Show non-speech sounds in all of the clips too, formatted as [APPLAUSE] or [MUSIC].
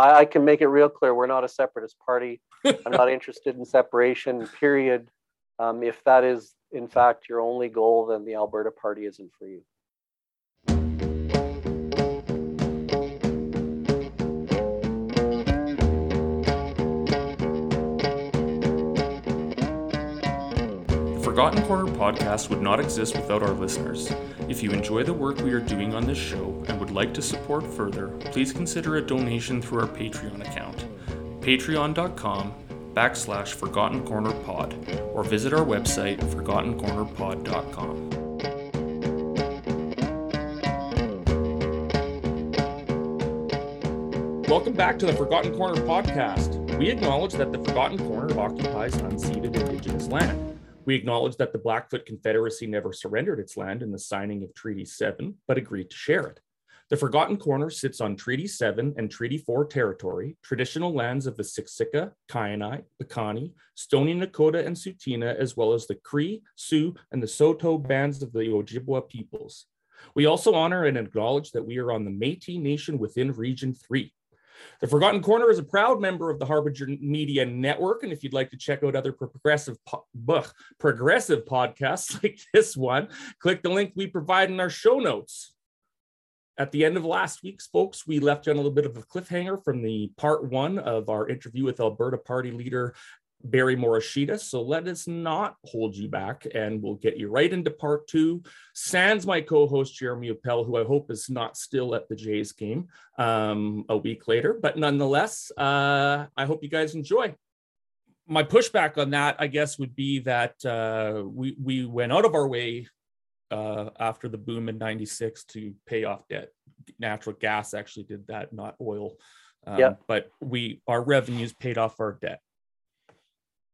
I, I can make it real clear. We're not a separatist party. I'm not [LAUGHS] interested in separation, period. Um, if that is, in fact, your only goal, then the Alberta Party isn't for you. Forgotten Corner podcast would not exist without our listeners. If you enjoy the work we are doing on this show and would like to support further, please consider a donation through our Patreon account, patreon.com backslash Forgotten Corner Pod, or visit our website, forgottencornerpod.com. Welcome back to the Forgotten Corner podcast. We acknowledge that the Forgotten Corner occupies unceded Indigenous land. We acknowledge that the Blackfoot Confederacy never surrendered its land in the signing of Treaty 7, but agreed to share it. The Forgotten Corner sits on Treaty 7 and Treaty 4 territory, traditional lands of the Siksika, Kainai, Piikani, Stoney Nakoda, and Tsuut'ina, as well as the Cree, Sioux, and the Saulteaux bands of the Ojibwa peoples. We also honor and acknowledge that we are on the Métis Nation within Region 3. The Forgotten Corner is a proud member of the Harbinger Media Network, and if you'd like to check out other progressive po- progressive podcasts [LAUGHS] like this one, click the link we provide in our show notes. At the end of last week's folks, we left you on a little bit of a cliffhanger from the part one of our interview with Alberta Party leader Barry Morishita. So let us not hold you back and we'll get you right into part two. Sans my co host, Jeremy Appel, who I hope is not still at the Jays game um, a week later. But nonetheless, uh, I hope you guys enjoy. My pushback on that, I guess, would be that uh, we, we went out of our way uh, after the boom in 96 to pay off debt. Natural gas actually did that, not oil. Um, yeah. But we our revenues paid off our debt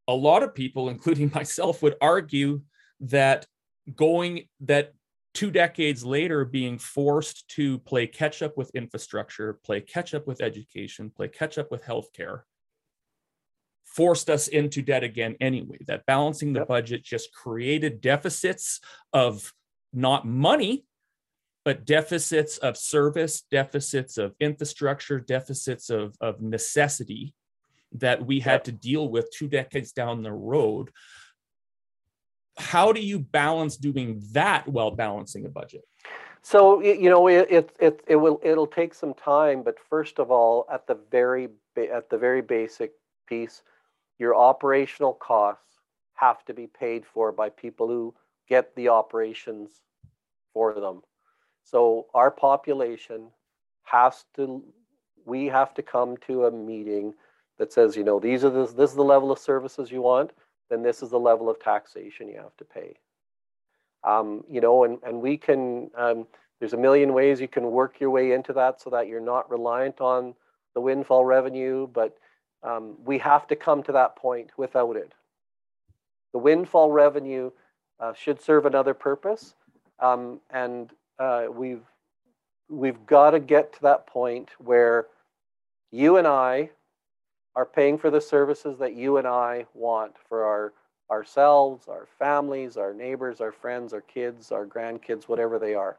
a lot of people, [LAUGHS] including myself, would argue that going that two decades later being forced to play catch up with infrastructure, play catch up with education, play catch up with healthcare, forced us into debt again anyway. That balancing the yep. budget just created deficits of not money, but deficits of service, deficits of infrastructure, deficits of, of necessity that we had to deal with two decades down the road how do you balance doing that while balancing a budget? So you know it, it it it will it'll take some time but first of all at the very at the very basic piece your operational costs have to be paid for by people who get the operations for them. So our population has to we have to come to a meeting that says, you know, these are the, this is the level of services you want, then this is the level of taxation you have to pay. Um, you know, and, and we can, um, there's a million ways you can work your way into that so that you're not reliant on the windfall revenue, but um, we have to come to that point without it. The windfall revenue uh, should serve another purpose, um, and uh, we've we've got to get to that point where you and I are paying for the services that you and I want for our ourselves, our families, our neighbors, our friends, our kids, our grandkids, whatever they are.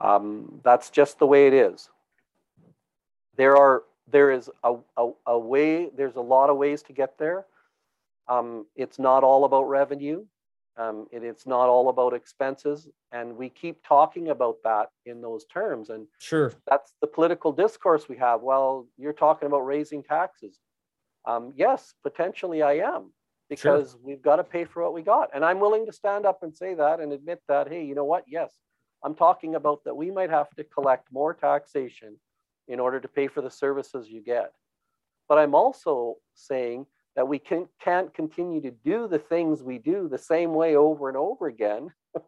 Um, that's just the way it is. There are there is a, a, a, way. There's a lot of ways to get there. Um, it's not all about revenue. Um, it, it's not all about expenses, and we keep talking about that in those terms. And sure, that's the political discourse we have. Well, you're talking about raising taxes. Um, yes, potentially I am because sure. we've got to pay for what we got. And I'm willing to stand up and say that and admit that, hey, you know what? Yes, I'm talking about that we might have to collect more taxation in order to pay for the services you get. But I'm also saying that we can, can't continue to do the things we do the same way over and over again [LAUGHS]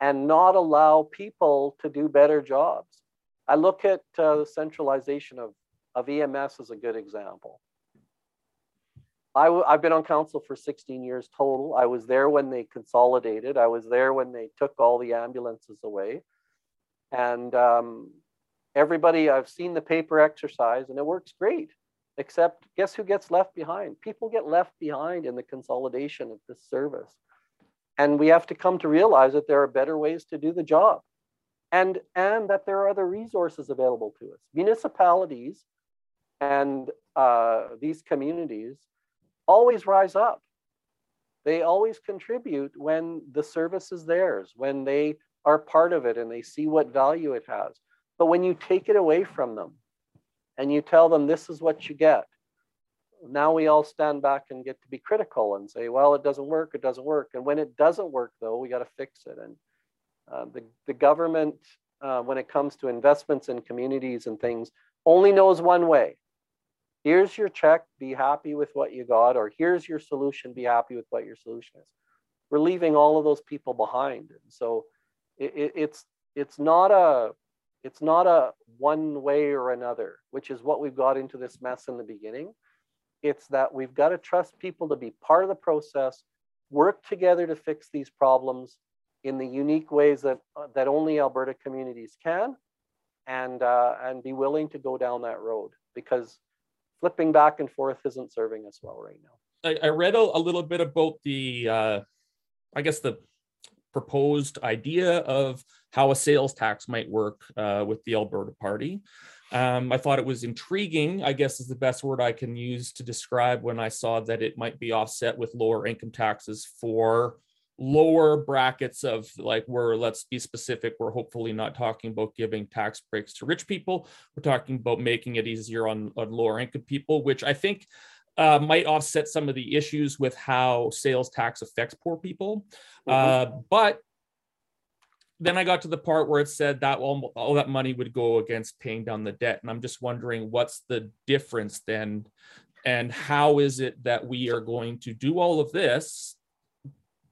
and not allow people to do better jobs. I look at uh, the centralization of, of EMS as a good example. I w- I've been on council for 16 years total. I was there when they consolidated. I was there when they took all the ambulances away. And um, everybody, I've seen the paper exercise and it works great. Except, guess who gets left behind? People get left behind in the consolidation of this service. And we have to come to realize that there are better ways to do the job and, and that there are other resources available to us. Municipalities And uh, these communities always rise up. They always contribute when the service is theirs, when they are part of it and they see what value it has. But when you take it away from them and you tell them this is what you get, now we all stand back and get to be critical and say, well, it doesn't work, it doesn't work. And when it doesn't work, though, we got to fix it. And uh, the, the government, uh, when it comes to investments in communities and things, only knows one way. Here's your check, be happy with what you got, or here's your solution, be happy with what your solution is. We're leaving all of those people behind. And so it, it, it's it's not a it's not a one way or another, which is what we've got into this mess in the beginning. It's that we've got to trust people to be part of the process, work together to fix these problems in the unique ways that uh, that only Alberta communities can, and uh, and be willing to go down that road because flipping back and forth isn't serving us well right now. I, I read a, a, little bit about the, uh, I guess the proposed idea of how a sales tax might work uh, with the Alberta Party. Um, I thought it was intriguing, I guess is the best word I can use to describe when I saw that it might be offset with lower income taxes for lower brackets of like we're let's be specific we're hopefully not talking about giving tax breaks to rich people we're talking about making it easier on, on lower income people which i think uh, might offset some of the issues with how sales tax affects poor people mm-hmm. uh, but then I got to the part where it said that all, all that money would go against paying down the debt. And I'm just wondering what's the difference then? And how is it that we are going to do all of this?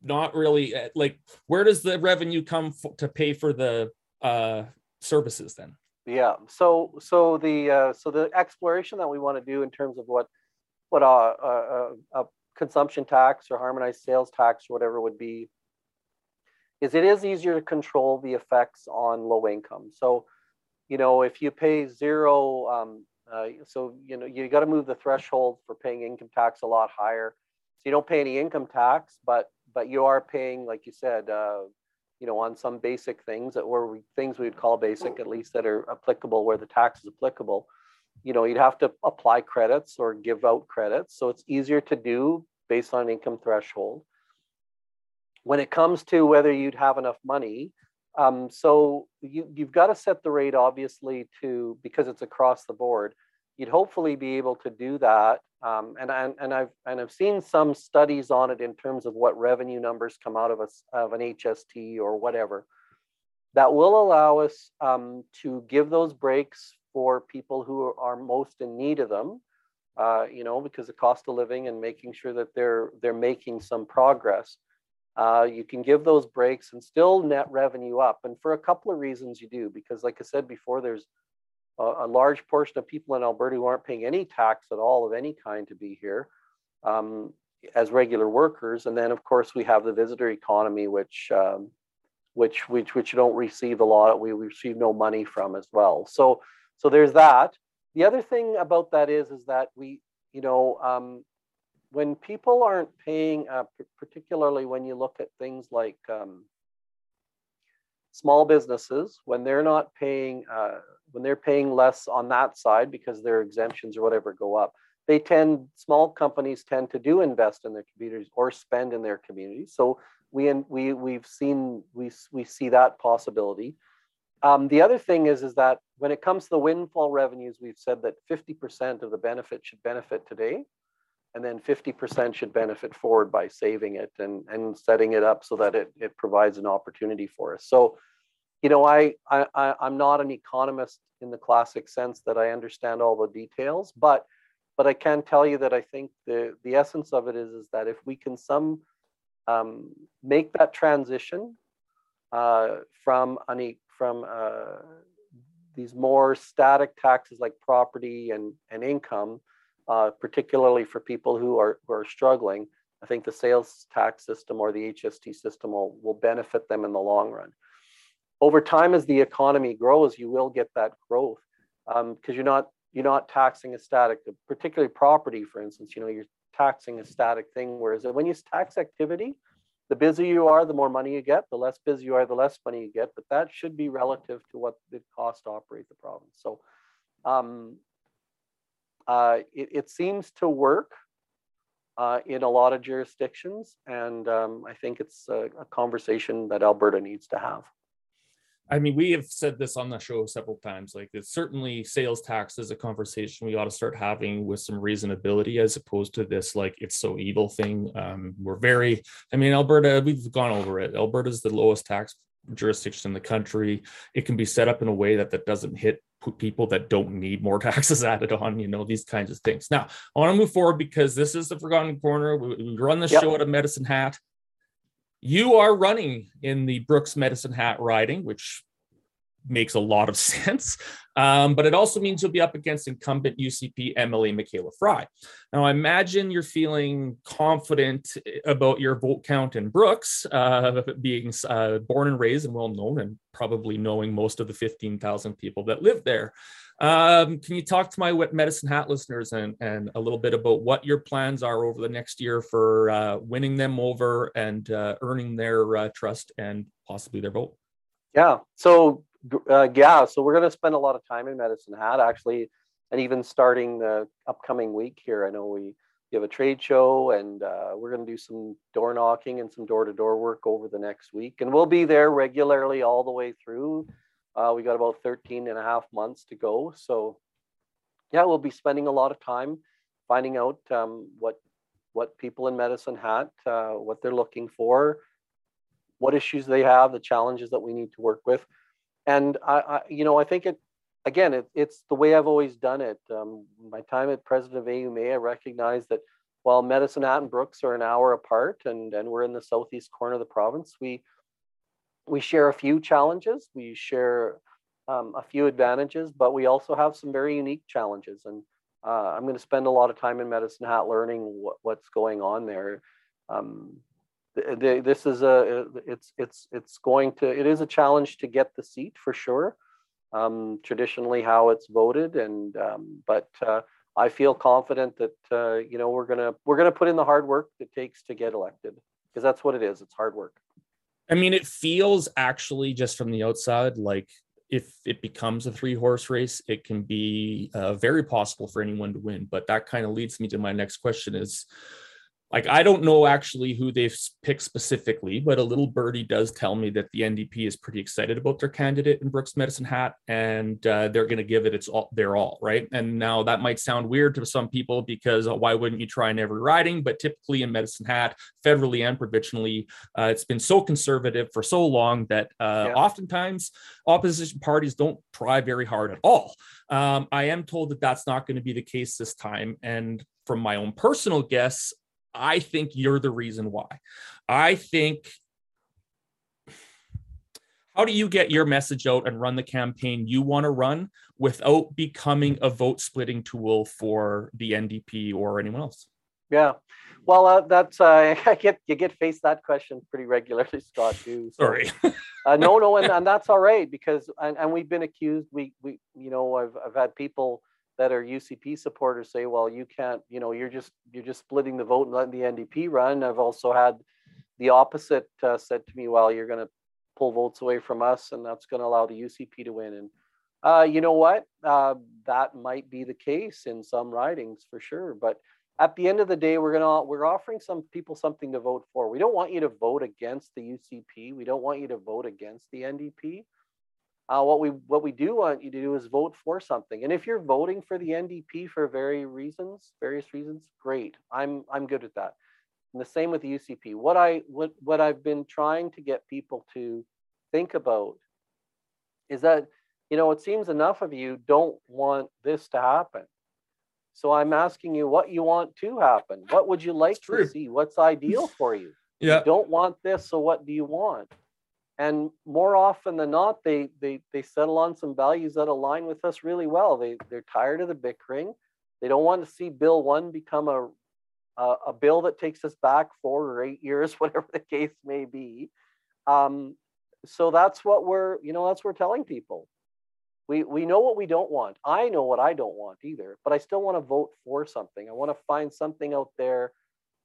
Not really eh, like where does the revenue come for, to pay for the uh, services then? Yeah. So so the uh, so the exploration that we want to do in terms of what what a, a, a consumption tax or harmonized sales tax or whatever would be is it is easier to control the effects on low income. So, you know, if you pay zero, um, uh, so you know you got to move the threshold for paying income tax a lot higher. So you don't pay any income tax, but but you are paying, like you said, uh, you know, on some basic things that were things we would call basic, at least that are applicable where the tax is applicable. You know, you'd have to apply credits or give out credits, so it's easier to do based on income threshold when it comes to whether you'd have enough money, um, so you, you've got to set the rate obviously to because it's across the board. You'd hopefully be able to do that, um, and, and and I've and I've seen some studies on it in terms of what revenue numbers come out of us of an HST or whatever. That will allow us um, to give those breaks for people who are most in need of them, uh, you know, because the cost of living and making sure that they're they're making some progress uh, you can give those breaks and still net revenue up. And for a couple of reasons you do, because like I said before, there's a, large portion of people in Alberta who aren't paying any tax at all of any kind to be here um, as regular workers. And then of course we have the visitor economy, which um, which which which don't receive a lot. We receive no money from as well. So so there's that. The other thing about that is is that we you know um, when people aren't paying, uh, particularly when you look at things like um, small businesses, when they're not paying, uh, when they're paying less on that side because their exemptions or whatever go up, they tend, small companies tend to do invest in their communities or spend in their communities. So we and we we've seen we we see that possibility. Um, the other thing is is that when it comes to the windfall revenues, we've said that 50% of the benefit should benefit today and then 50% should benefit forward by saving it and, and setting it up so that it, it provides an opportunity for us. So, you know, I, I, I'm not an economist in the classic sense that I understand all the details, but but I can tell you that I think the, the essence of it is, is that if we can some um, make that transition uh, from any from uh, these more static taxes like property and, and income uh, particularly for people who are, who are struggling. I think the sales tax system or the HST system will, will benefit them in the long run. Over time, as the economy grows, you will get that growth because um, you're not you're not taxing a static, particularly property, for instance. You know, you're taxing a static thing. Whereas when you tax activity, the busier you are, the more money you get. The less busy you are, the less money you get. But that should be relative to what it costs to operate the province. So, um, uh, it, it seems to work uh, in a lot of jurisdictions, and um, I think it's a, a conversation that Alberta needs to have. I mean, we have said this on the show several times. Like, it's certainly sales tax is a conversation we ought to start having with some reasonability, as opposed to this like it's so evil thing. Um, we're very, I mean, Alberta, we've gone over it. Alberta is the lowest tax jurisdiction in the country. It can be set up in a way that that doesn't hit people that don't need more [LAUGHS] taxes added on. You know, these kinds of things. Now, I want to move forward because this is the Forgotten Corner. We, we run the yep. show at a Medicine Hat you are running in the Brooks Medicine Hat riding, which makes a lot of [LAUGHS] sense. Um, but it also means you'll be up against incumbent UCP MLA Michaela Frey. Now, I imagine you're feeling confident about your vote count in Brooks, uh, being uh, born and raised and well known, and probably knowing most of the 15,000 people that live there. Um, can you talk to my Wet Medicine Hat listeners and, and a little bit about what your plans are over the next year for uh, winning them over and uh, earning their uh, trust and possibly their vote? Yeah. So, uh, yeah. So we're going to spend a lot of time in Medicine Hat actually, and even starting the upcoming week here. I know we we have a trade show and uh, we're going to do some door knocking and some door to door work over the next week, and we'll be there regularly all the way through uh, we got about 13 and a half months to go. So yeah, we'll be spending a lot of time finding out um, what what people in Medicine Hat, uh, what they're looking for, what issues they have, the challenges that we need to work with. And I, I you know, I think it, again, it, it's the way I've always done it. Um, my time at president of AUMA, I recognized that while Medicine Hat and Brooks are an hour apart and, and we're in the southeast corner of the province, we we share a few challenges, we share um, a few advantages, but we also have some very unique challenges. And uh, I'm going to spend a lot of time in Medicine Hat learning what, what's going on there. Um, the, the, this is a it's it's it's going to it is a challenge to get the seat for sure. Um, traditionally, how it's voted, and um, but uh, I feel confident that uh, you know we're gonna we're gonna put in the hard work it takes to get elected because that's what it is. It's hard work. I mean, it feels actually just from the outside like if it becomes a three horse race, it can be uh, very possible for anyone to win. But that kind of leads me to my next question is like I don't know actually who they've picked specifically, but a little birdie does tell me that the NDP is pretty excited about their candidate in Brooks Medicine Hat, and uh, they're going to give it its all, their all, right? And now that might sound weird to some people because uh, why wouldn't you try in every riding? But typically in Medicine Hat, federally and provincially, uh, it's been so conservative for so long that uh, yeah. oftentimes opposition parties don't try very hard at all. Um, I am told that that's not going to be the case this time, and from my own personal guess, I think you're the reason why. I think how do you get your message out and run the campaign you want to run without becoming a vote splitting tool for the NDP or anyone else? Yeah. Well, uh, that's uh, [LAUGHS] I get you get faced that question pretty regularly, Scott. Too. So, Sorry. [LAUGHS] uh, no, no, and, and that's all right because and, and we've been accused. We we you know I've I've had people that are UCP supporters say, well, you can't, you know, you're just you're just splitting the vote and letting the NDP run. I've also had the opposite uh, said to me, well, you're going to pull votes away from us, and that's going to allow the UCP to win. And uh, you know what? Uh, that might be the case in some ridings for sure. But at the end of the day, we're gonna we're offering some people something to vote for. We don't want you to vote against the UCP. We don't want you to vote against the NDP. Uh, what we what we do want you to do is vote for something. And if you're voting for the NDP for very reasons, various reasons, great. I'm I'm good at that. And the same with the UCP. What I what what I've been trying to get people to think about is that you know it seems enough of you don't want this to happen. So I'm asking you what you want to happen. What would you like to see? What's ideal [LAUGHS] for you? Yeah. You don't want this, so what do you want? And more often than not they they they settle on some values that align with us really well. They they're tired of the bickering. They don't want to see bill one become a a, a bill that takes us back four or eight years [LAUGHS] whatever the case may be. Um, so that's what we're you know that's what we're telling people. We we know what we don't want. I know what i don't want either but i still want to vote for something. I want to find something out there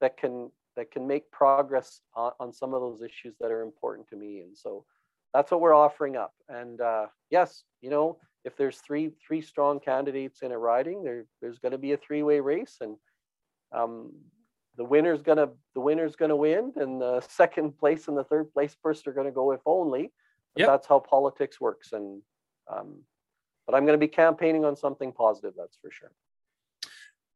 that can that can make progress on, on, some of those issues that are important to me. And so that's what we're offering up. And uh, yes, you know, if there's three three strong candidates in a riding, there there's going to be a three way race, and um, the winner's gonna the winner's gonna win, and the [LAUGHS] second place and the third place person are going to go if only. But Yep. That's how politics works, and um, but I'm going to be campaigning on something positive. That's for sure.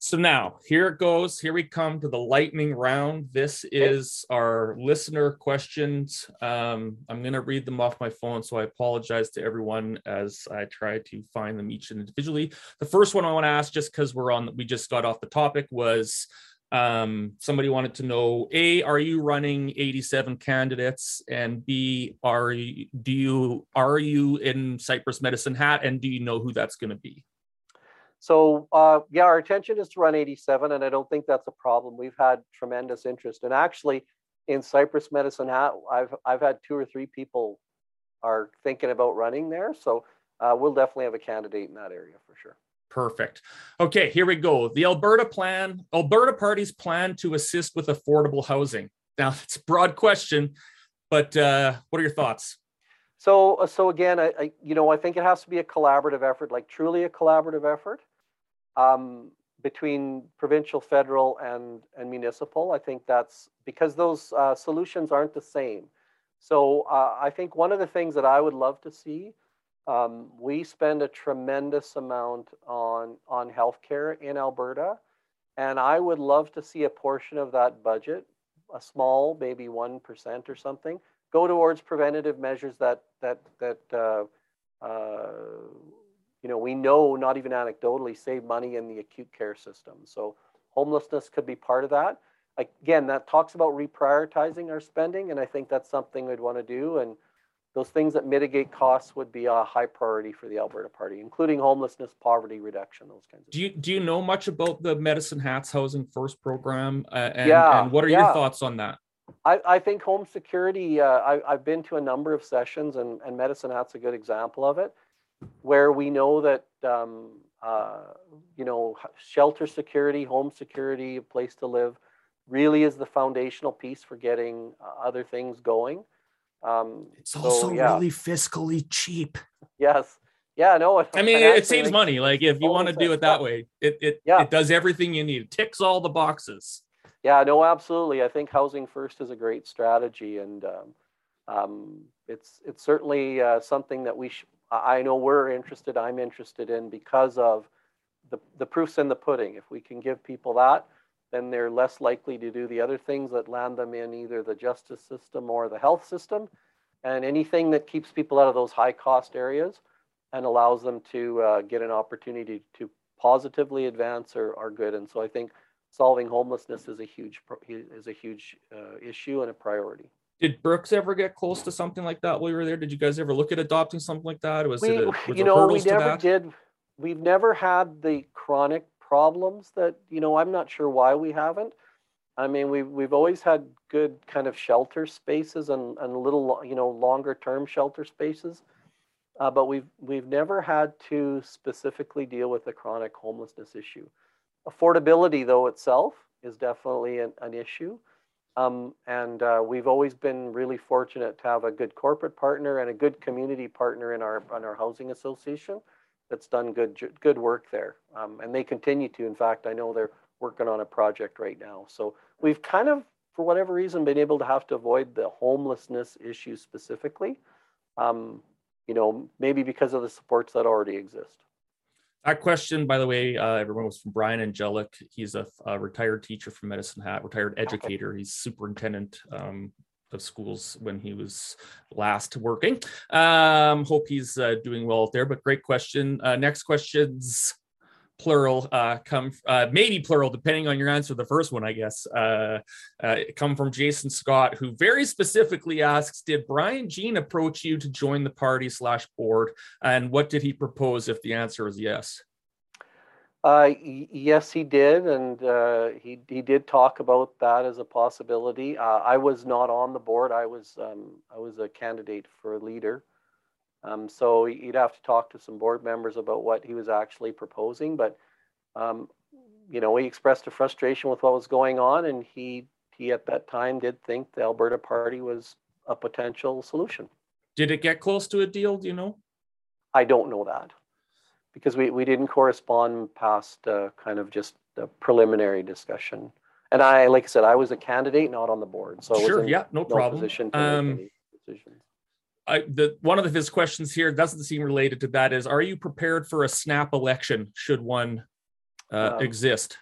So now here it goes. Here we come to the lightning round. This is our listener questions. Um, I'm going to read them off my phone, so I apologize to everyone as I try to find them each individually. The first one I want to ask, just because we're on, we just got off the topic, was um, somebody wanted to know: A, are you running 87 candidates? And B, are you do you are you in Cypress Medicine Hat? And do you know who that's going to be? So uh, yeah, our intention is to run 87, and I don't think that's a problem. We've had tremendous interest, and actually, in Cypress Medicine Hat, I've I've had two or three people are thinking about running there. So uh, we'll definitely have a candidate in that area for sure. Perfect. Okay, here we go. The Alberta plan, Alberta Party's plan to assist with affordable housing. Now, [LAUGHS] it's a broad question, but uh, what are your thoughts? So uh, so again, I, I you know I think it has to be a collaborative effort, like truly a collaborative effort um, between provincial, federal, and and municipal. I think that's because those uh, solutions aren't the same. So uh, I think one of the things that I would love to see, um, we spend a tremendous amount on on healthcare in Alberta, and I would love to see a portion of that budget, a small, maybe one percent or something, go towards preventative measures that that that uh, uh, you know we know not even anecdotally save money in the acute care system. So homelessness could be part of that. Again, that talks about reprioritizing our spending, and I think that's something we'd want to do. And those things that mitigate costs would be a high priority for the Alberta Party, including homelessness, poverty reduction, those kinds of. Do you do you know much about the Medicine Hats Housing First program? Uh, and, Yeah, and what are yeah. your thoughts on that? I, I think home security, uh, I, I've been to a number of sessions and, and Medicine Hat's a good example of it, where we know that, um, uh, you know, shelter security, home security, a place to live really is the foundational piece for getting uh, other things going. Um, It's so, also yeah. really fiscally cheap. yes. Yeah, no. I mean, it saves money. Like if you want to do it that way, it it, Yeah. it does everything you need. It ticks all the boxes. Yeah, no, absolutely. I think housing first is a great strategy, and um, um, it's it's certainly uh, something that we. Sh- I know we're interested. I'm interested in because of the the proofs in the pudding. If we can give people that, then they're less likely to do the other things that land them in either the justice system or the health system, and anything that keeps people out of those high cost areas and allows them to uh, get an opportunity to positively advance are, are good. And so I think solving homelessness is a huge is a huge uh, issue and a priority. Did Brooks ever get close to something like that while you were there? Did you guys ever look at adopting something like that? Was We, it a, was you know, we never did. We've never had the chronic problems that you know. I'm not sure why we haven't. I mean, we've we've always had good kind of shelter spaces and and little you know longer term shelter spaces, uh, but we've we've never had to specifically deal with the chronic homelessness issue. Affordability, though itself, is definitely an, an issue. Um, and uh, we've always been really fortunate to have a good corporate partner and a good community partner in our in our housing association that's done good good work there. Um, and they continue to. In fact, I know they're working on a project right now. So we've kind of, for whatever reason, been able to have to avoid the homelessness issue specifically. Um, you know, maybe because of the supports that already exist. That question, by the way, uh, everyone was from Brian Angelic. He's a, a retired teacher from Medicine Hat, retired educator. He's superintendent um, of schools when he was last working. Um, hope he's uh, doing well out there. But great question. Uh, next questions, plural, uh, come uh, maybe plural, depending on your answer. The first one, I guess, uh, uh, come from Jason Scott, who very specifically asks, "Did Brian Jean approach you to join the party slash board, and what did he propose?" If the answer is yes. Uh, yes, he did, and uh, he he did talk about that as a possibility. I was not on the board. I was um, I was a candidate for leader, um, so you'd have to talk to some board members about what he was actually proposing. But um, you know, he expressed a frustration with what was going on, and he he at that time did think the Alberta Party was a potential solution. Did it get close to a deal? Do you know? I don't know that. because we, we didn't correspond past uh, kind of just a preliminary discussion. And I, like I said, I was a candidate, not on the board, so Sure, yeah, no no problem. position to make Um, any decisions. I, the one of his questions here doesn't seem related to that. Is are you prepared for a snap election should one uh, Um, exist?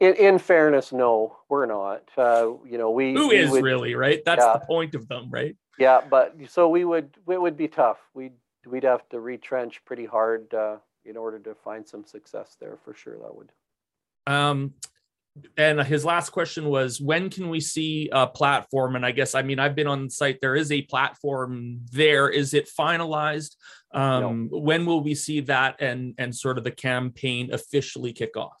In, in fairness, no, we're not. Uh, you know, we Who we is would- really right? That's yeah. the point of them, right? Yeah, but so we would it would be tough. We'd we'd have to retrench pretty hard uh, in order to find some success there for sure. That would. Um, and his last question was, when can we see a platform? And I guess I mean I've been on site. There is a platform there. Is it finalized? Um, When will we see that and and sort of the campaign officially kick off?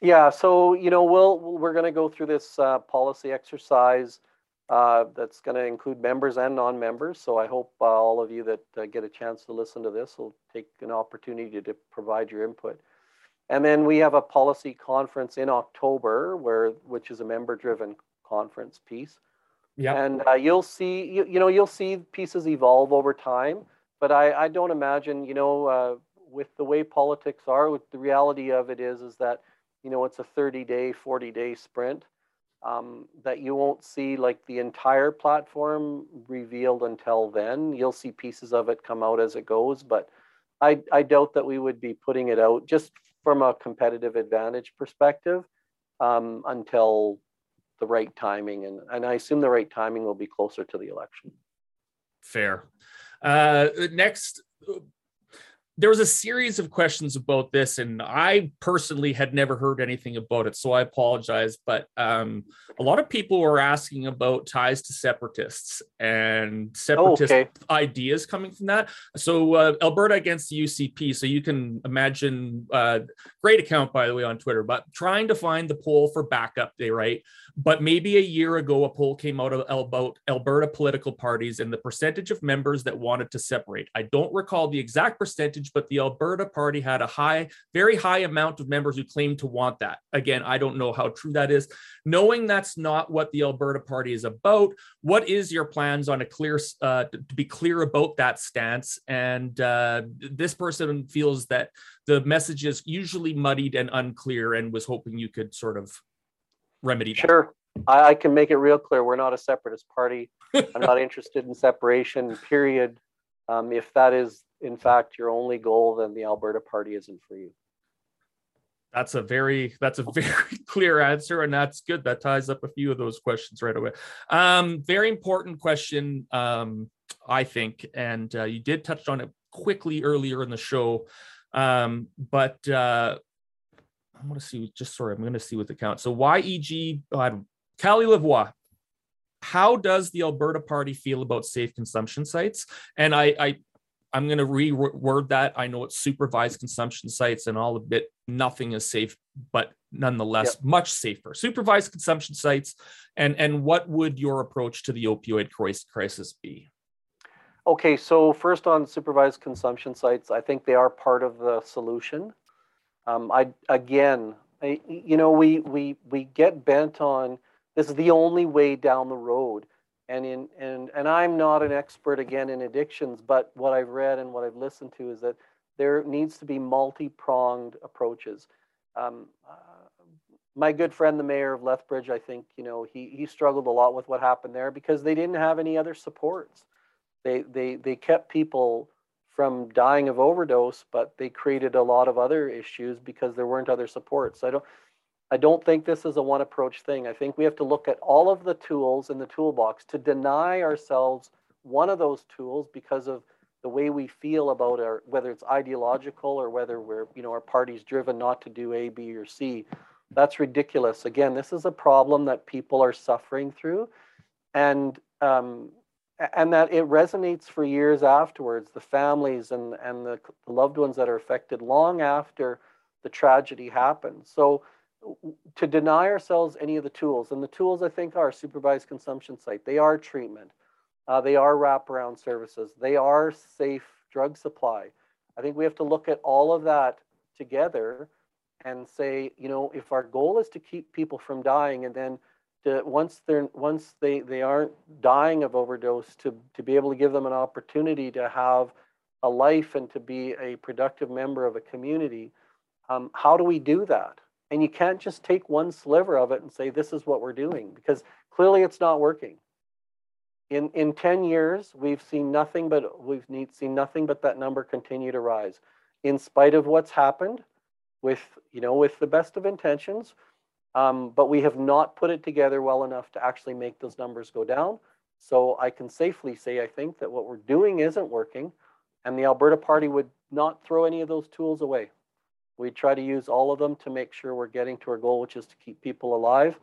Yeah, so you know we'll we're going to go through this uh, policy exercise uh, that's going to include members and non-members. So I hope uh, all of you that uh, get a chance to listen to this will take an opportunity to provide your input. And then we have a policy conference in October, where which is a member-driven conference piece. Yeah. And uh, you'll see, you, you know, you'll see pieces evolve over time. But I, I don't imagine, you know, uh, with the way politics are, with the reality of it is, is that, you know, it's a 30 day, 40 day sprint. Um, that you won't see like the entire platform revealed until then. You'll see pieces of it come out as it goes, but I, I doubt that we would be putting it out just from a competitive advantage perspective um, until the right timing. And, and I assume the right timing will be closer to the election. Fair. Uh, next, there was a series of questions about this, and I personally had never heard anything about it, so I apologize. But um, a lot of people were asking about ties to separatists and Oh, separatist okay. ideas coming from that. So uh, Alberta against the UCP. So you can imagine, uh, great account by the way on Twitter, but trying to find the poll for backup day, right? But maybe a year ago, a poll came out of about Alberta political parties and the percentage of members that wanted to separate. I don't recall the exact percentage, but the Alberta Party had a high, very high amount of members who claimed to want that. Again, I don't know how true that is. Knowing that's not what the Alberta Party is about, what is your plans on a clear, uh, to to be clear about that stance? And uh, this person feels that the message is usually muddied and unclear, and was hoping you could sort of remedy that. Sure. I, I can make it real clear. We're not a separatist party. I'm not [LAUGHS] interested in separation, period. Um, if that is, in fact, your only goal, then the Alberta Party isn't for you. That's a very that's a very [LAUGHS] clear answer, and that's good. That ties up a few of those questions right away. Um, very important question, um, I think, and uh, you did touch on it quickly earlier in the show, um, but uh, I want to see. Just sorry, I'm going to see what the count. So YEG, uh, Cali Lavoie. How does the Alberta Party feel about safe consumption sites? And I, I I'm going to reword that. I know it's supervised consumption sites, and I'll admit nothing is safe, but nonetheless much safer. Supervised consumption sites, and and what would your approach to the opioid crisis be? Okay, so first on supervised consumption sites, I think they are part of the solution. Um, I again, I, you know, we we we get bent on this is the only way down the road, and in and and I'm not an expert again in addictions, but what I've read and what I've listened to is that there needs to be multi-pronged approaches. Um, uh, my good friend, the mayor of Lethbridge, I think you know he he struggled a lot with what happened there because they didn't have any other supports. They they they kept people from dying of overdose, but they created a lot of other issues because there weren't other supports. I don't I don't think this is a one approach thing. I think we have to look at all of the tools in the toolbox to deny ourselves one of those tools because of the way we feel about our whether it's ideological or whether we're you know our party's driven not to do A, B, or C. That's ridiculous. Again, this is a problem that people are suffering through, and um, and that it resonates for years afterwards. The families and and the, loved ones that are affected long after the tragedy happens. So to deny ourselves any of the tools, and the tools I think are supervised consumption site, they are treatment, uh, they are wraparound services, they are safe drug supply. I think we have to look at all of that together and say, you know, if our goal is to keep people from dying, and then to, once they're once they they aren't dying of overdose, to to be able to give them an opportunity to have a life and to be a productive member of a community, um, how do we do that? And you can't just take one sliver of it and say, this is what we're doing, because clearly it's not working. In, in 10 years, we've seen nothing but we've need, seen nothing but that number continue to rise. In spite of what's happened with, you know, with the best of intentions, um, but we have not put it together well enough to actually make those numbers go down. So I can safely say, I think that what we're doing isn't working and the Alberta Party would not throw any of those tools away. We try to use all of them to make sure we're getting to our goal, which is to keep people alive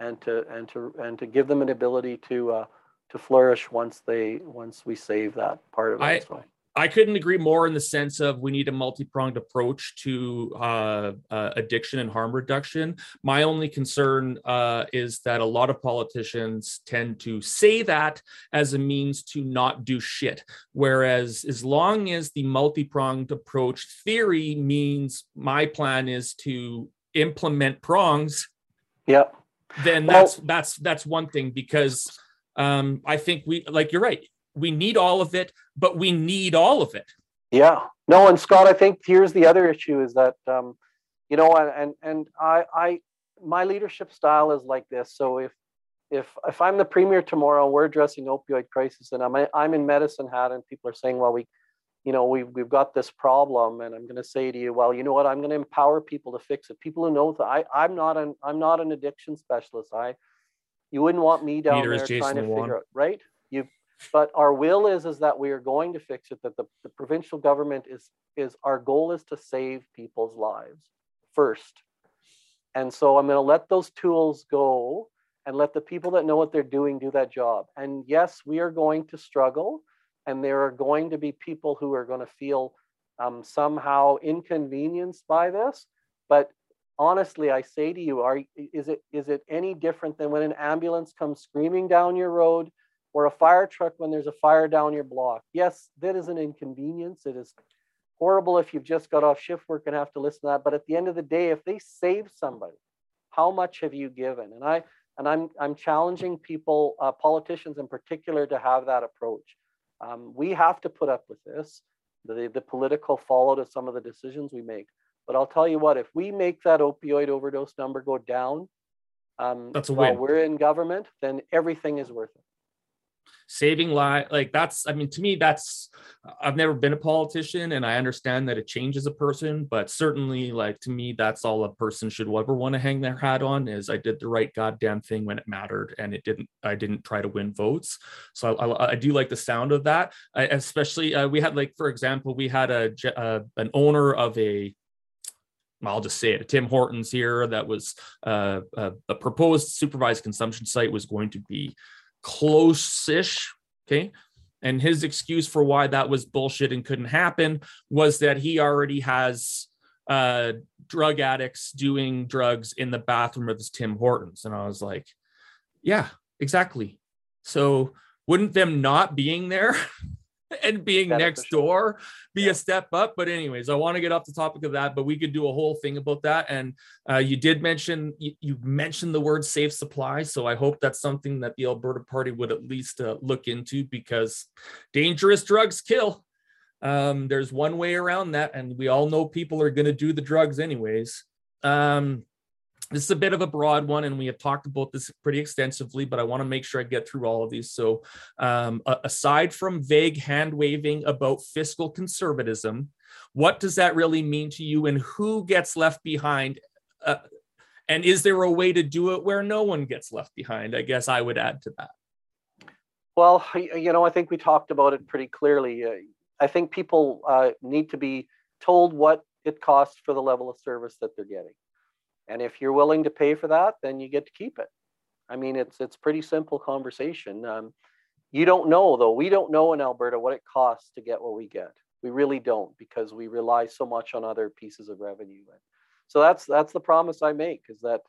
and to and to and to give them an ability to uh, to flourish once they once we save that part of it. I. I couldn't agree more in the sense of we need a multi-pronged approach to uh, uh, addiction and harm reduction. My only concern uh, is that a lot of politicians tend to say that as a means to not do shit. Whereas, as long as the multi-pronged approach theory means my plan is to implement prongs, yep, then well, that's that's that's one thing because um, I think we like you're right we need all of it, but we need all of it. Yeah. No, and Scott, I think here's the other issue is that um, you know, and and I I my leadership style is like this. So if if if I'm the premier tomorrow, we're addressing opioid crisis, and I'm I'm in medicine hat, and people are saying, well, we, you know, we've we've got this problem, and I'm going to say to you, well, you know what, I'm going to empower people to fix it. People who know that I I'm not an I'm not an addiction specialist. I, you wouldn't want me down Neither there trying to figure out, right? But our will is is that we are going to fix it that the, the provincial government is is our goal is to save people's lives first. And so i'm going to let those tools go and let the people that know what they're doing do that job. And yes we are going to struggle and there are going to be people who are going to feel um, somehow inconvenienced by this. But honestly i say to you are is it is it any different than when an ambulance comes screaming down your road or a fire truck when there's a fire down your block. Yes, that is an inconvenience. It is horrible if you've just got off shift work and have to listen to that. But at the end of the day, if they save somebody, how much have you given? And I and I'm I'm challenging people, uh, politicians in particular, to have that approach. Um, we have to put up with this, the, the political fallout of some of the decisions we make. But I'll tell you what, if we make that opioid overdose number go down, um, That's a while win. we're in government, then everything is worth it saving lives like that's i mean to me that's i've never been a politician and i understand that it changes a person but certainly like to me that's all a person should ever want to hang their hat on is i did the right goddamn thing when it mattered and it didn't i didn't try to win votes so i, I, I do like the sound of that I, especially uh, we had like for example we had a uh, an owner of a I'll just say it. Tim Hortons here that was uh, a, a proposed supervised consumption site was going to be close-ish. Okay. And his excuse for why that was bullshit and couldn't happen was that he already has uh, drug addicts doing drugs in the bathroom of his Tim Hortons. And I was like, yeah, exactly. So wouldn't them not being there [LAUGHS] and being next door be yeah. a step up. But anyways, I want to get off the topic of that, but we could do a whole thing about that. And uh, you did mention you, you, mentioned the word safe supply, so I hope that's something that the Alberta Party would at least uh, look into because dangerous drugs kill. Um, there's one way around that, and we all know people are going to do the drugs anyways. Um, this is a bit of a broad one, and we have talked about this pretty extensively, but I want to make sure I get through all of these. So, um, aside from vague hand waving about fiscal conservatism, what does that really mean to you, and who gets left behind? Uh, and is there a way to do it where no one gets left behind? I guess I would add to that. Well, you know, I think we talked about it pretty clearly. Uh, I think people uh, need to be told what it costs for the level of service that they're getting. And if you're willing to pay for that, then you get to keep it. I mean, it's it's pretty simple conversation. Um, you don't know though. We don't know in Alberta what it costs to get what we get. We really don't because we rely so much on other pieces of revenue. So that's that's the promise I make is that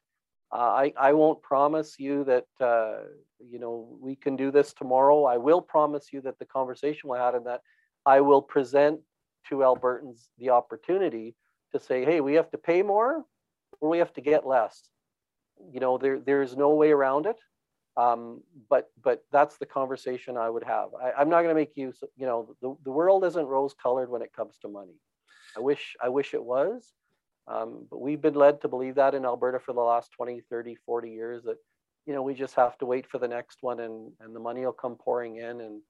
uh, I I won't promise you that uh, you know we can do this tomorrow. I will promise you that the conversation we had and that I will present to Albertans the opportunity to say, hey, we have to pay more or we have to get less. You know, there there's no way around it. Um, but but that's the conversation I would have. I, I'm not going to make use. You know, the, the world isn't rose colored when it comes to money. I wish I wish it was, um, but we've been led to believe that in Alberta for the last 20, 30, 40 years that you know we just have to wait for the next one and and the money will come pouring in and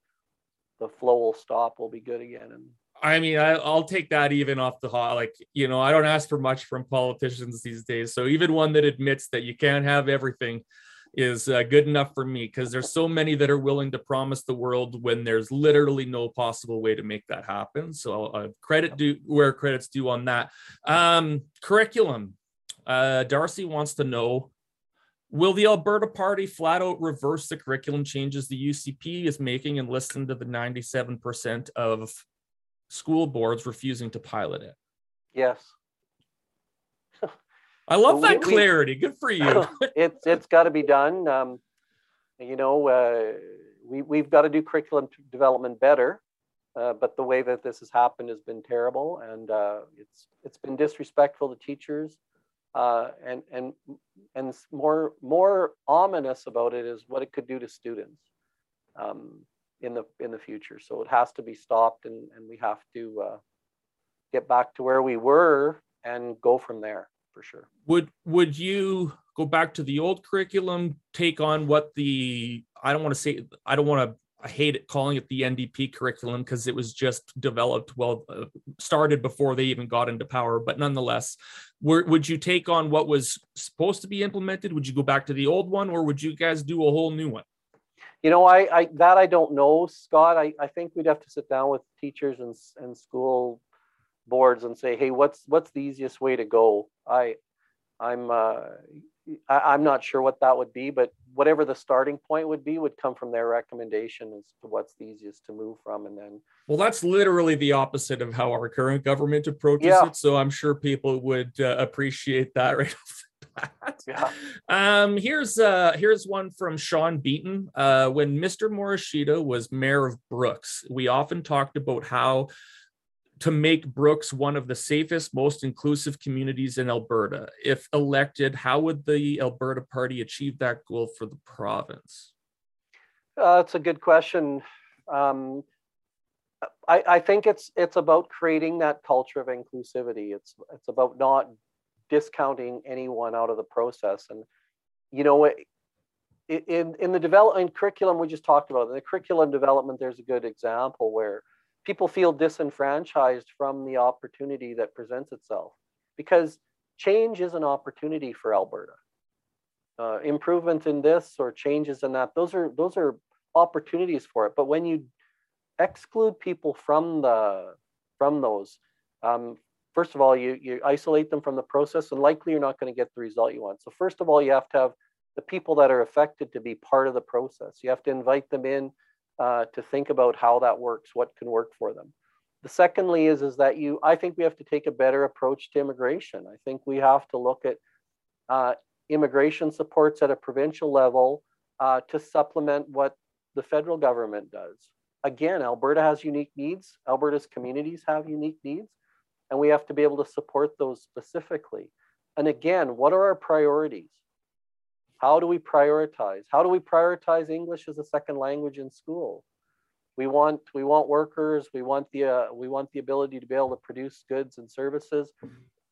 the flow will stop. We'll be good again. And I mean, I, will take that even off the hot. Like, you know, I don't ask for much from politicians these days. So even one that admits that you can't have everything is uh, good enough for me because there's so many that are willing to promise the world when there's literally no possible way to make that happen. So uh, credit due where credit's due on that. Um, curriculum. Uh, Darcy wants to know Will the Alberta Party flat out reverse the curriculum changes the UCP is making and listen to the 97% of school boards refusing to pilot it? Yes. [LAUGHS] I love that we, clarity. Good for you. [LAUGHS] it's it's got to be done. Um, you know, uh, we we've got to do curriculum development better. Uh, but the way that this has happened has been terrible, and uh, it's it's been disrespectful to teachers uh, and and and more more ominous about it is what it could do to students um, in the in the future. So it has to be stopped, and and we have to uh, get back to where we were and go from there for sure. Would would you go back to the old curriculum, take on what the I don't want to say I don't want to I hate it calling it the NDP curriculum because it was just developed well uh, started before they even got into power. But nonetheless, were, would you take on what was supposed to be implemented? Would you go back to the old one, or would you guys do a whole new one? You know, I, I that I don't know, Scott. I, I think we'd have to sit down with teachers and and school boards and say, hey, what's what's the easiest way to go? I I'm uh, I, am not sure what that would be, but whatever the starting point would be would come from their recommendation as to what's the easiest to move from, and then. Well, that's literally the opposite of how our current government approaches yeah. it. So I'm sure people would uh, appreciate that [LAUGHS] right off Yeah. Um, here's uh, here's one from Sean Beaton. Uh, when Mr. Morishita was mayor of Brooks, we often talked about how to make Brooks one of the safest, most inclusive communities in Alberta. If elected, how would the Alberta Party achieve that goal for the province? Uh, that's a good question. Um, I, I, think it's it's about creating that culture of inclusivity. It's it's about not discounting anyone out of the process. And you know, in in the development curriculum we just talked about, in the curriculum development, there's a good example where people feel disenfranchised from the opportunity that presents itself because change is an opportunity for Alberta. Uh, improvement in this or changes in that, those are those are opportunities for it. But when you exclude people from the from those, um, first of all, you you isolate them from the process, and likely you're not going to get the result you want. So first of all, you have to have the people that are affected to be part of the process. You have to invite them in uh, to think about how that works, what can work for them. The secondly is, is that you, I think we have to take a better approach to immigration. I think we have to look at uh, immigration supports at a provincial level uh, to supplement what the federal government does. Again, Alberta has unique needs. Alberta's communities have unique needs, and we have to be able to support those specifically. And again, what are our priorities? How do we prioritize? How do we prioritize English as a second language in school? We want we want workers. We want the uh, we want the ability to be able to produce goods and services.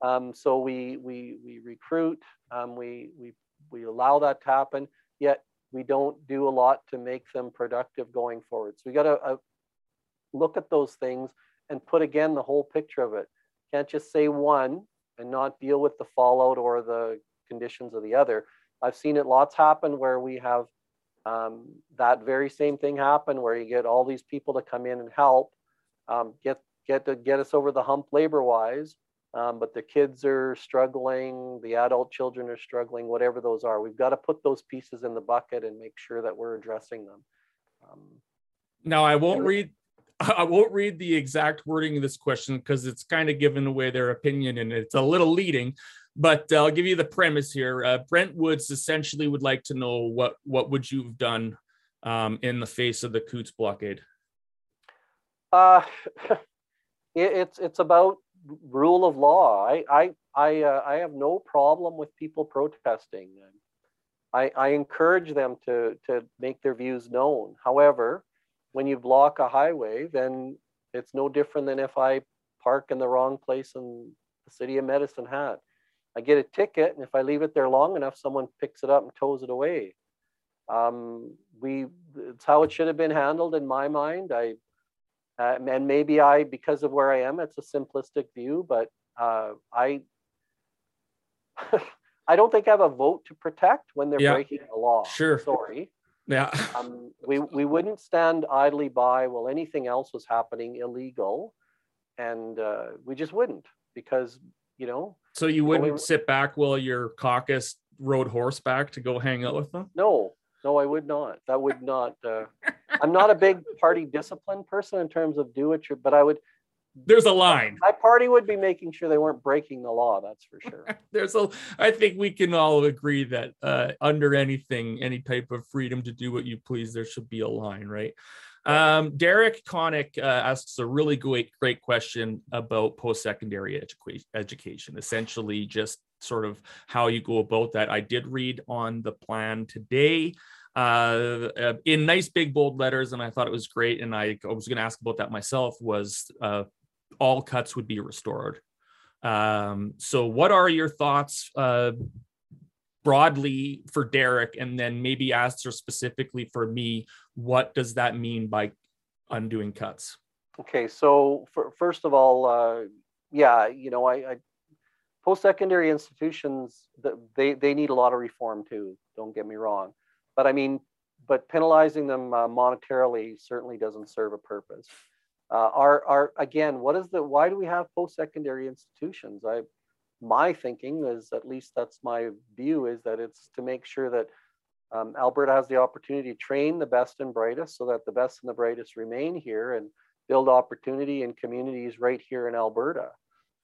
Um, so we we we recruit. Um, we we we allow that to happen. Yet we don't do a lot to make them productive going forward. So we got to uh, look at those things and put again the whole picture of it. Can't just say one and not deal with the fallout or the conditions of the other. I've seen it lots happen where we have um, that very same thing happen where you get all these people to come in and help um, get get to get us over the hump labor wise um, but the kids are struggling the adult children are struggling whatever those are we've got to put those pieces in the bucket and make sure that we're addressing them um, now i won't read [LAUGHS] I won't read the exact wording of this question because it's kind of giving away their opinion and it's a little leading. But uh, I'll give you the premise here. Uh, Brent Woods essentially would like to know what what would you have done um, in the face of the Coutts blockade? Uh, [LAUGHS] it, it's it's about rule of law. I I I uh, I have no problem with people protesting. I, I encourage them to, to make their views known. However, when you block a highway, then it's no different than if I park in the wrong place in the city of Medicine Hat. I get a ticket, and if I leave it there long enough, someone picks it up and tows it away. Um, we, it's how it should have been handled in my mind. I, uh, and maybe I, because of where I am, it's a simplistic view, but uh, I, [LAUGHS] I don't think I have a vote to protect when they're Yeah. breaking the law. Sure. Sorry. Yeah. Um, we, we wouldn't stand idly by while anything else was happening illegal. And uh, we just wouldn't because, you know, So you Well, we- wouldn't sit back while your caucus rode horseback to go hang out with them? no, no, I would not. That would not. Uh, I'm not a big party discipline person in terms of do it, your- but I would, There's a line. my party would be making sure they weren't breaking the law. That's for sure. [LAUGHS] There's a. I think we can all agree that uh, under anything, any type of freedom to do what you please, there should be a line, right? Um, Derek Connick uh, asks a really great, great question about post-secondary education. Education, essentially, just sort of how you go about that. I did read on the plan today uh, uh, in nice big bold letters, and I thought it was great. And I, I was going to ask about that myself. Was uh, all cuts would be restored. Um, so, what are your thoughts uh, broadly for Derek, and then maybe answer specifically for me? What does that mean by undoing cuts? Okay, so for, first of all, uh, yeah, you know, I, I post-secondary institutions, th- they they need a lot of reform too. Don't get me wrong, but I mean, but penalizing them uh, monetarily certainly doesn't serve a purpose. Uh, our our again, what is the why do we have post-secondary institutions? I my thinking is at least that's my view is that it's to make sure that um, Alberta has the opportunity to train the best and brightest so that the best and the brightest remain here and build opportunity in communities right here in Alberta.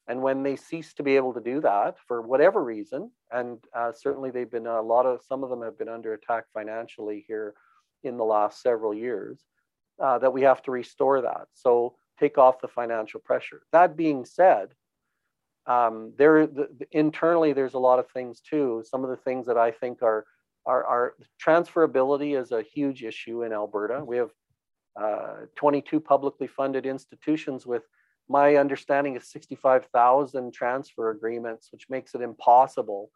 And when they cease to be able to do that for whatever reason, and uh, certainly they've been a lot of some of them have been under attack financially here in the last several years, uh, that we have to restore that. So take off the financial pressure. That being said, um, there the, the- internally there's a lot of things too. Some of the things that I think are are, are transferability is a huge issue in Alberta. We have uh, 22 publicly funded institutions with my understanding is 65,000 transfer agreements, which makes it impossible,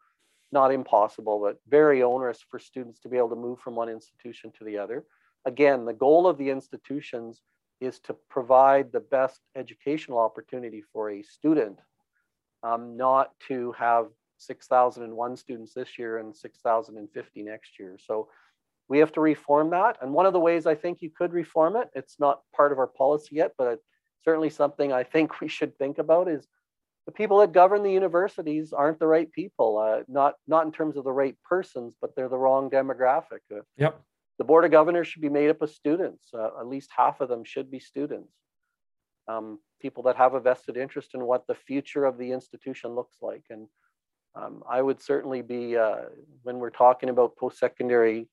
not impossible, but very onerous for students to be able to move from one institution to the other. Again, the goal of the institutions is to provide the best educational opportunity for a student, um, not to have 6,001 students this year and 6,050 next year. So we have to reform that. And one of the ways I think you could reform it, it's not part of our policy yet, but it's certainly something I think [LAUGHS] we should think about is the people that govern the universities aren't the right people, uh, not, not in terms of the right persons, but they're the wrong demographic. Uh, Yep. The board of governors should be made up of students. Uh, at least half of them should be students. Um, people that have a vested interest in what the future of the institution looks like. And um, I would certainly be, uh, when we're talking about post-secondary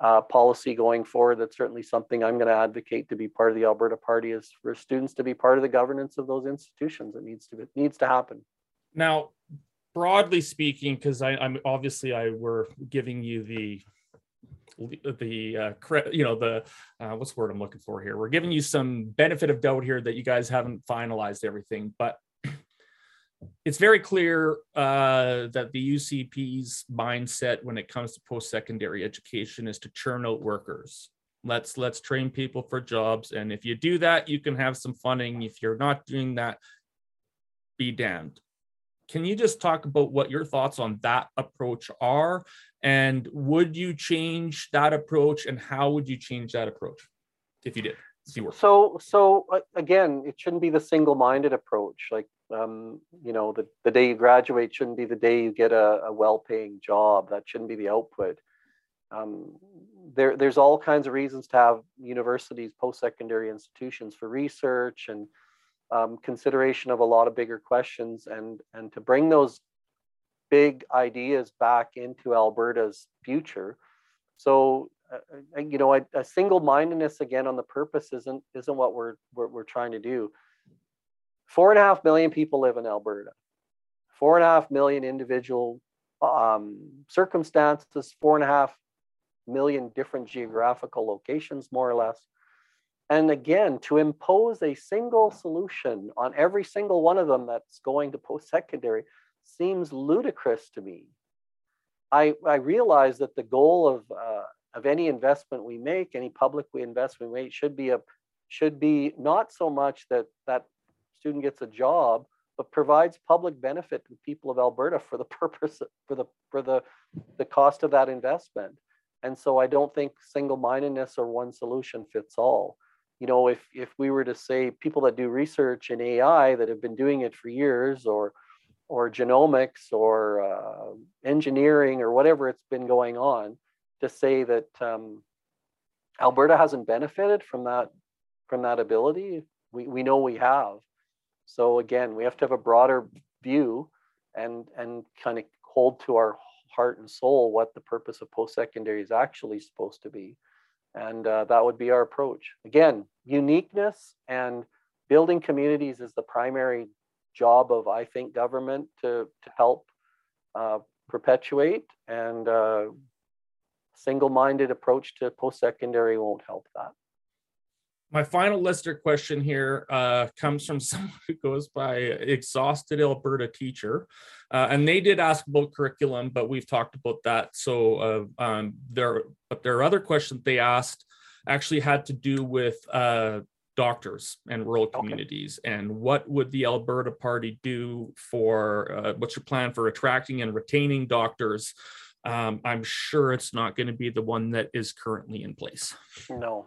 uh, policy going forward, that's certainly something I'm going to advocate to be part of the Alberta Party is for students to be part of the governance of those institutions. It needs to, it needs to happen. Now, broadly speaking, because I'm obviously I were giving you the the uh, you know the uh, what's the word I'm looking for here. We're giving you some benefit of doubt here that you guys haven't finalized everything, but [CLEARS THROAT] it's very clear uh, that the UCP's mindset when it comes to post-secondary education is to churn out workers. Let's let's train people for jobs, and if you do that, you can have some funding. If you're not doing that, be damned. Can you just talk about what your thoughts on that approach are? And would you change that approach? And how would you change that approach if you did? If you. So, so uh, again, it shouldn't be the single-minded approach. Like, um, you know, the, the day you graduate shouldn't be the day you get a, a well-paying job. That shouldn't be the output. Um, there, there's all kinds of reasons to have universities, post-secondary institutions for research and um, consideration of a lot of bigger questions, and and to bring those big ideas back into Alberta's future. So uh, you know, a, a single-mindedness again on the purpose isn't isn't what we're, we're we're trying to do. Four and a half million people live in Alberta. Four and a half million individual um, circumstances, four and a half million different geographical locations, more or less. And again, to impose a single solution on every single one of them that's going to post secondary seems ludicrous to me. I, I realize that the goal of, uh, of any investment we make, any public investment we make, should be a should be not so much that that student gets a job, but provides public benefit to the people of Alberta for the [LAUGHS] purpose for the for the the cost of that investment. And so I don't think single-mindedness or one solution fits all. You know, if if we were to say people that do research in AI that have been doing it for years, or or genomics, or uh, engineering, or whatever it's been going on, to say that um, Alberta hasn't benefited from that from that ability, we, we know we have. So again, we have to have a broader view and and kind of hold to our heart and soul what the purpose of post-secondary is actually supposed to be. And uh, that would be our approach. Again, uniqueness and building communities is the primary job of, I think, government to, to help uh, perpetuate. And uh, single-minded approach to post-secondary won't help that. My final lister question here uh, comes from [LAUGHS] someone who goes by exhausted alberta teacher. Uh, and they did ask about curriculum but we've talked about that. So uh, um, there but other question they asked actually had to do with uh, doctors and rural communities okay. and what would the alberta party do for uh, what's your plan for attracting and retaining doctors um, i'm sure it's not going to be the one that is currently in place no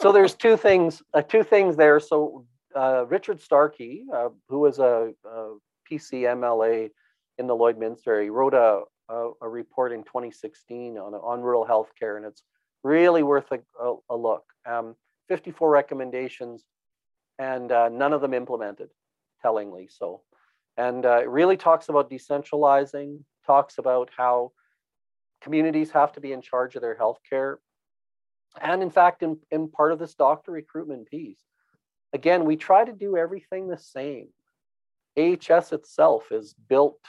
so there's two things, uh, two things there. So uh, Richard Starkey, uh, who was a, a PC MLA in the Lloydminster, he wrote a, a, a report in 2016 on, on rural healthcare, and it's really worth a, a, a look. Um, 54 recommendations, and uh, none of them implemented, tellingly so. And uh, it really talks about decentralizing, talks about how communities have to be in charge of their healthcare and in fact, in, in part of this doctor recruitment piece, again, we try to do everything the same. AHS itself is built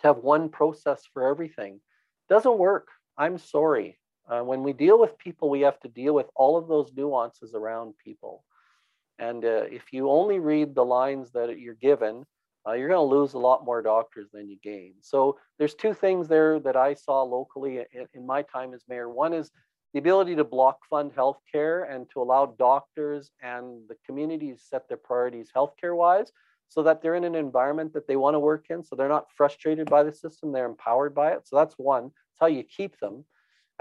to have one process for everything. Doesn't work. I'm sorry. Uh, when we deal with people, we have to deal with all of those nuances around people. And uh, if you only read the lines that you're given, uh, you're going to lose a lot more doctors than you gain. So there's two things there that I saw locally in, in my time as mayor. One is the ability to block fund healthcare and to allow doctors and the communities set their priorities healthcare wise so that they're in an environment that they want to work in so they're not frustrated by the system they're empowered by it so that's one it's how you keep them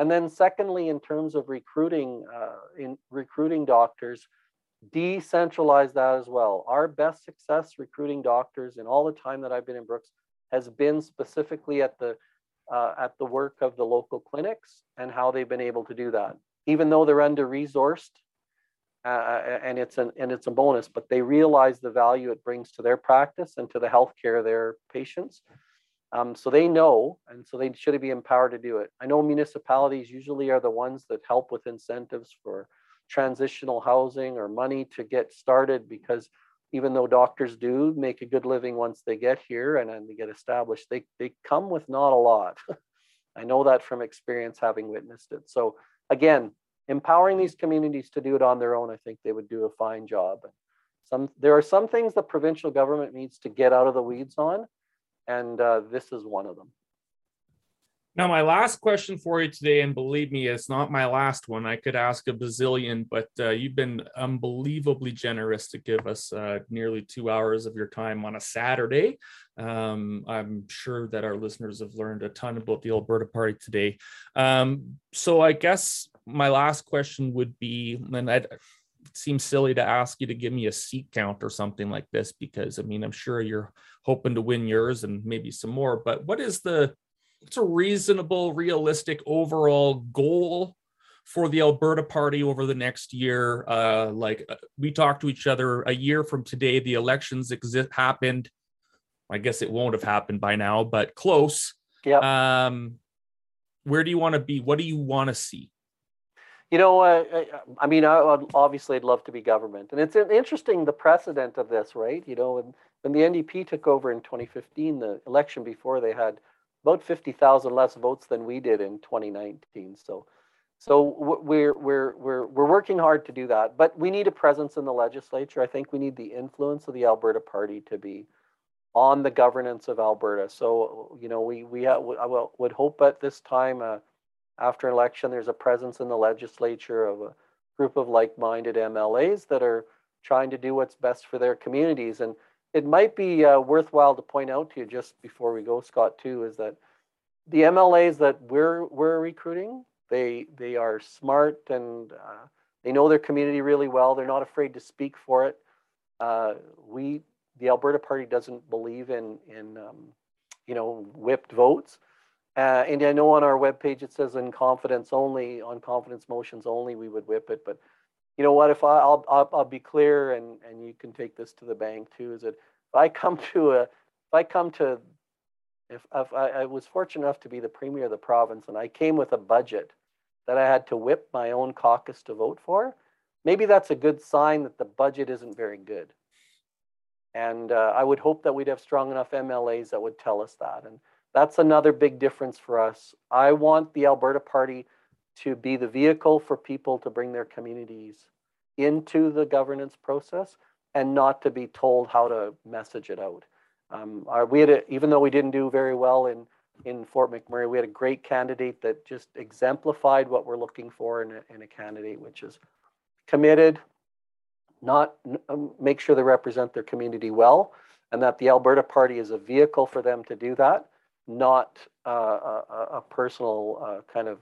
and then secondly in terms of recruiting uh, in recruiting doctors decentralize that as well our best success recruiting doctors in all the time that i've been in brooks has been specifically at the uh, at the work of the local clinics and how they've been able to do that, even though they're under resourced. Uh, uh, and it's an and it's a bonus, but they realize the value it brings to their practice and to the healthcare of their patients. Um, so they know, and so they should be empowered to do it. I know municipalities usually are the ones that help with incentives for transitional housing or money to get started because even though doctors do make a good living once they get here and then they get established, they, they come with not a lot. [LAUGHS] I know that from experience having witnessed it. So again, empowering these communities to do it on their own, I think they would do a fine job. Some there are some things the provincial government needs to get out of the weeds on, and uh, this is one of them. Now, my last question for you today, and believe me, it's not my last one. I could ask a bazillion, but uh, you've been unbelievably generous to give us uh, nearly two hours of your time on a Saturday. Um, I'm sure that our listeners have learned a ton about the Alberta Party today. Um, so, I guess my last question would be, and I'd, seems silly to ask you to give me a seat count or something like this because I mean I'm sure you're hoping to win yours and maybe some more. But what is the what's a reasonable, realistic overall goal for the Alberta Party over the next year? Uh, like uh, we talked to each other a year from today, the elections exist happened. I guess it won't have happened by now, but close. Yeah. Um, where do you want to be? What do you want to see? You know, uh, I mean, I, obviously, I'd love to be government, and it's interesting the precedent of this, right? You know, when when the NDP took over in 2015, the election before, they had about 50,000 less votes than we did in 2019. So, so we're, we're, we're, we're working hard to do that, but we need a presence in the legislature. I think we need the influence of the Alberta Party to be on the governance of Alberta. So, you know, we, we have, I would hope at this time, uh, after an election, there's a presence in the legislature of a group of like-minded MLAs that are trying to do what's best for their communities. And it might be uh, worthwhile to point out to you just before we go, Scott, too, is that the MLAs that we're, we're recruiting, they they are smart and uh, they know their community really well. They're not afraid to speak for it. Uh, we the Alberta Party doesn't believe in in um, you know whipped votes. Uh, and I know on our webpage it says in confidence only, on confidence motions only, we would whip it. But you know what? If I, I'll, I'll, I'll be clear, and and you can take this to the bank too. Is that if I come to a, if I come to, if, if I, I was fortunate enough to be the premier of the province, and I came with a budget that I had to whip my own caucus to vote for, maybe that's a good sign that the budget isn't very good. And uh, I would hope that we'd have strong enough MLAs that would tell us that. And that's another big difference for us. I want the Alberta Party to be the vehicle for people to bring their communities into the governance process and not to be told how to message it out. Um, our, we had a, even though we didn't do very well in in Fort McMurray, we had a great candidate that just exemplified what we're looking for in a, in a candidate, which is committed, not um, make sure they represent their community well, and that the Alberta Party is a vehicle for them to do that, not uh, a, a, personal uh, kind of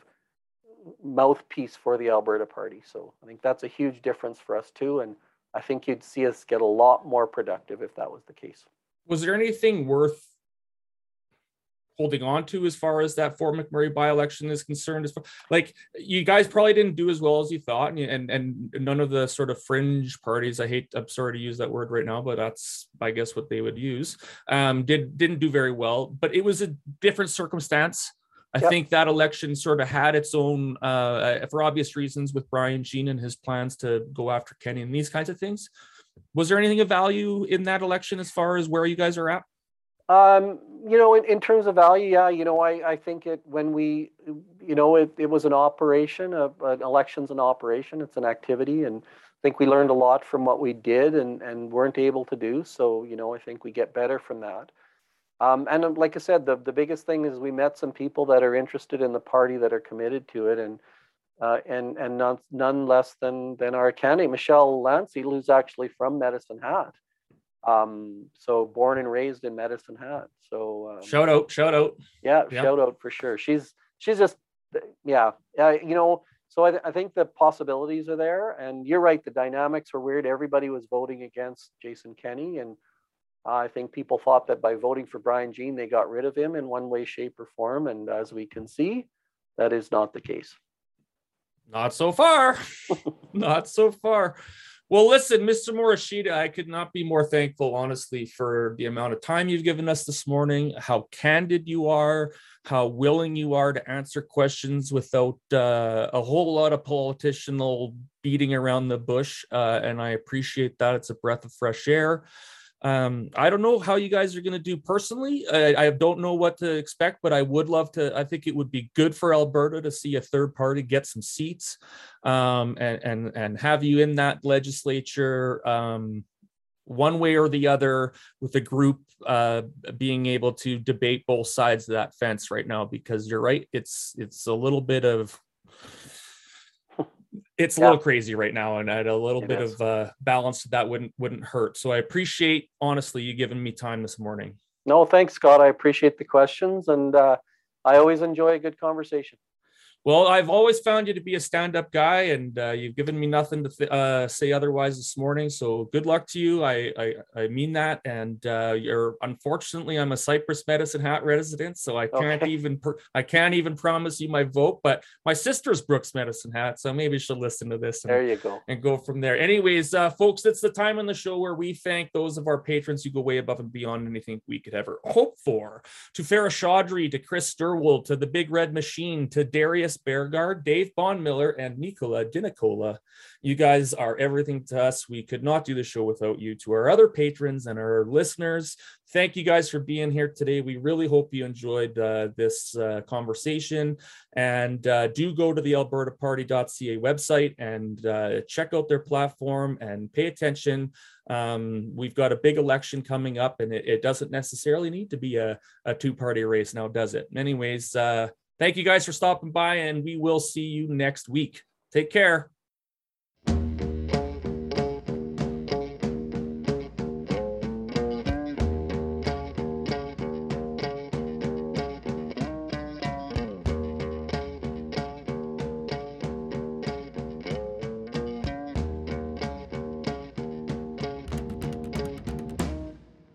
mouthpiece for the Alberta Party. So I think that's a huge difference for us too, and I think you'd see us get a lot more productive if that was the case. Was there anything worth holding on to as far as that Fort McMurray by-election is concerned. As far, like you guys probably didn't do as well as you thought, and, and and none of the sort of fringe parties. I hate. I'm sorry to use that word right now, but that's I guess what they would use. Um, did didn't do very well, but it was a different circumstance. I yep. think that election sort of had its own, uh, for obvious reasons, with Brian Jean and his plans to go after Kenney and these kinds of things. Was there anything of value in that election as far as where you guys are at? Um, you know, in, in terms of value, yeah, you know, I, I think it when we, you know, it, it was an operation, a, an election's an operation, it's an activity, and I think we learned a lot from what we did and, and weren't able to do. So, you know, I think we get better from that. Um, and um, like I said, the, the biggest thing is we met some people that are interested in the party that are committed to it, and uh, and and none, none less than than our candidate Michelle Lancey, who's actually from Medicine Hat. Um, so born and raised in Medicine Hat. So um, shout out, shout out. Yeah, yep. shout out for sure. She's she's just yeah, yeah. You know, so I, th- I think the possibilities are there, and you're right. The dynamics were weird. Everybody was voting against Jason Kenney, and I think people thought that by voting for Brian Jean, they got rid of him in one way, shape, or form. And as we can see, that is not the case. Not so far. [LAUGHS] not so far. Well, listen, Mr. Morishita, I could not be more thankful, honestly, for the amount of time you've given us this morning, how candid you are, how willing you are to answer questions without uh, a whole lot of political beating around the bush. Uh, and I appreciate that. It's a breath of fresh air. Um, I don't know how you guys are going to do personally. I, I, don't know what to expect, but I would love to. I think it would be good for Alberta to see a third party get some seats um, and, and, and have you in that legislature um, one way or the other with a group uh, being able to debate both sides of that fence right now because you're right it's it's a little bit of it's a little crazy right now and a little it bit is. of uh, balance that wouldn't wouldn't hurt. So i appreciate honestly you giving me time this morning. No thanks scott. I appreciate the questions and uh, i always enjoy a good conversation well, I've always found you to be a stand-up guy, and uh, you've given me nothing to th- uh, say otherwise this morning. So good luck to you. I I, I mean that. And uh, you're unfortunately, I'm a Cypress Medicine Hat resident, so I can't okay. even per- I can't even promise you my vote. But my sister's Brooks Medicine Hat, so maybe she'll listen to this. And, there you go. And go from there. Anyways, uh, folks, it's the time on the show where we thank those of our patrons who go way above and beyond anything we could ever hope for. To Farah Chaudhry, to Chris Sturwold, to the Big Red Machine, to Darius Beargard, Dave Bondmiller, and Nicola Dinicola. You guys are everything to us. We could not do the show without you. To our other patrons and our listeners, thank you guys for being here today. We really hope you enjoyed uh, this uh, conversation. And uh, do go to the albertaparty.ca website and uh, check out their platform and pay attention. Um, we've got a big election coming up, and it, it doesn't necessarily need to be a, a two party race now, does it? Anyways, uh, thank you guys for stopping by, and we will see you next week. Take care.